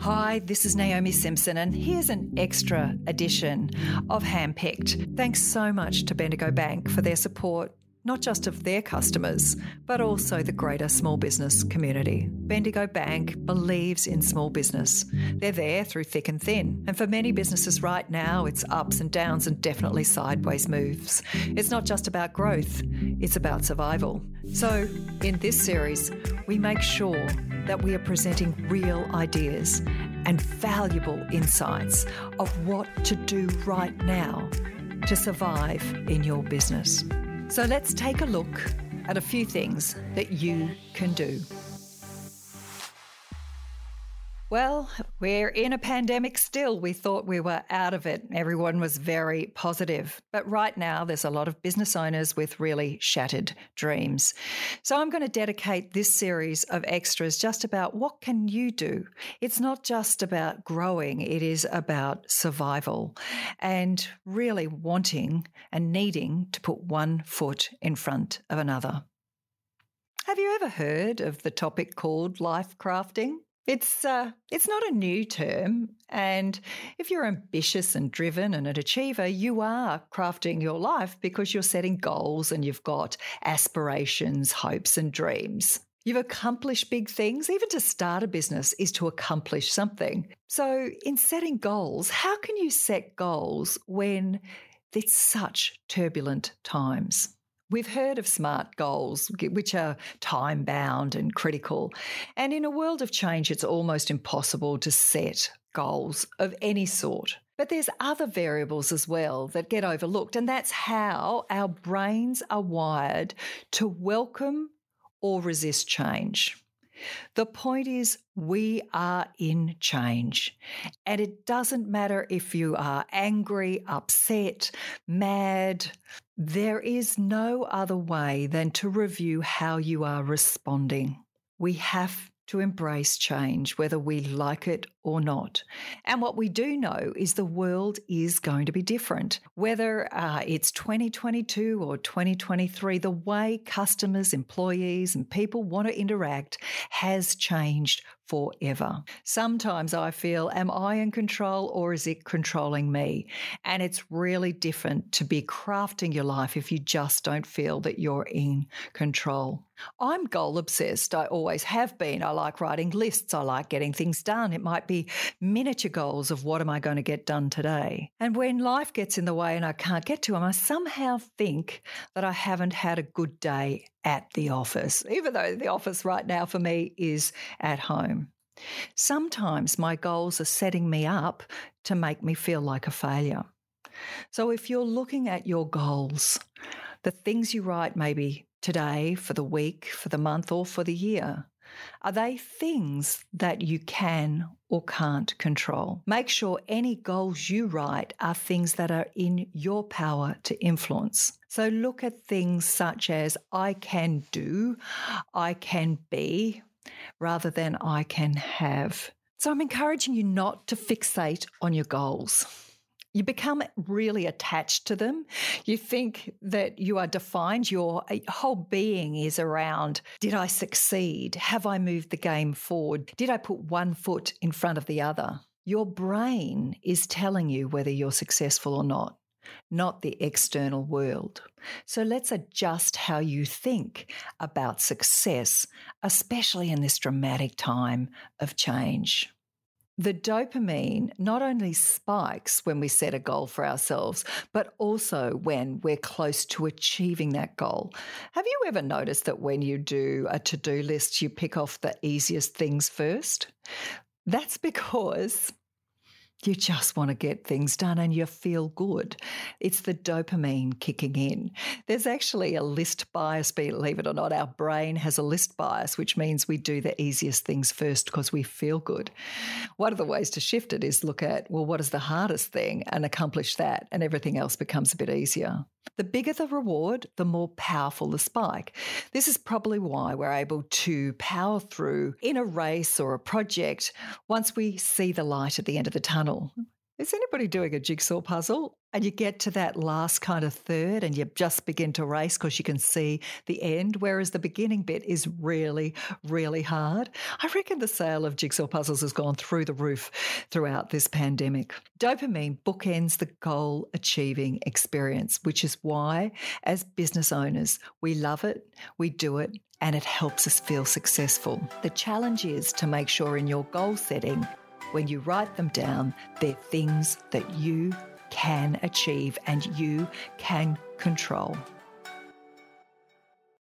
Hi, this is Naomi Simpson, and here's an extra edition of Handpicked. Thanks so much to Bendigo Bank for their support not just of their customers, but also the greater small business community. Bendigo Bank believes in small business. They're there through thick and thin. And for many businesses right now, it's ups and downs and definitely sideways moves. It's not just about growth, it's about survival. So, in this series, we make sure that we are presenting real ideas and valuable insights of what to do right now to survive in your business. So let's take a look at a few things that you can do. Well, we're in a pandemic still. We thought we were out of it. Everyone was very positive. But right now, there's a lot of business owners with really shattered dreams. So I'm going to dedicate this series of extras just about what can you do? It's not just about growing, it is about survival and really wanting and needing to put one foot in front of another. Have you ever heard of the topic called life crafting? It's uh, it's not a new term, and if you're ambitious and driven and an achiever, you are crafting your life because you're setting goals and you've got aspirations, hopes, and dreams. You've accomplished big things. Even to start a business is to accomplish something. So, in setting goals, how can you set goals when it's such turbulent times? We've heard of SMART goals, which are time bound and critical. And in a world of change, it's almost impossible to set goals of any sort. But there's other variables as well that get overlooked, and that's how our brains are wired to welcome or resist change. The point is, we are in change. And it doesn't matter if you are angry, upset, mad. There is no other way than to review how you are responding. We have to embrace change, whether we like it or not. And what we do know is the world is going to be different. Whether uh, it's 2022 or 2023, the way customers, employees, and people want to interact has changed forever. Sometimes I feel, am I in control or is it controlling me? And it's really different to be crafting your life if you just don't feel that you're in control. I'm goal obsessed. I always have been. I like writing lists. I like getting things done. It might be miniature goals of what am I going to get done today. And when life gets in the way and I can't get to them, I somehow think that I haven't had a good day at the office, even though the office right now for me is at home. Sometimes my goals are setting me up to make me feel like a failure. So if you're looking at your goals, the things you write maybe today, for the week, for the month, or for the year, are they things that you can or can't control? Make sure any goals you write are things that are in your power to influence. So look at things such as I can do, I can be, rather than I can have. So I'm encouraging you not to fixate on your goals. You become really attached to them. You think that you are defined. Your whole being is around did I succeed? Have I moved the game forward? Did I put one foot in front of the other? Your brain is telling you whether you're successful or not not the external world. So let's adjust how you think about success, especially in this dramatic time of change. The dopamine not only spikes when we set a goal for ourselves, but also when we're close to achieving that goal. Have you ever noticed that when you do a to do list, you pick off the easiest things first? That's because you just want to get things done and you feel good. It's the dopamine kicking in. There's actually a list bias, believe it or not. Our brain has a list bias, which means we do the easiest things first because we feel good. One of the ways to shift it is look at, well, what is the hardest thing and accomplish that, and everything else becomes a bit easier. The bigger the reward, the more powerful the spike. This is probably why we're able to power through in a race or a project once we see the light at the end of the tunnel. Is anybody doing a jigsaw puzzle? And you get to that last kind of third and you just begin to race because you can see the end, whereas the beginning bit is really, really hard. I reckon the sale of jigsaw puzzles has gone through the roof throughout this pandemic. Dopamine bookends the goal achieving experience, which is why, as business owners, we love it, we do it, and it helps us feel successful. The challenge is to make sure in your goal setting, when you write them down, they're things that you can achieve and you can control.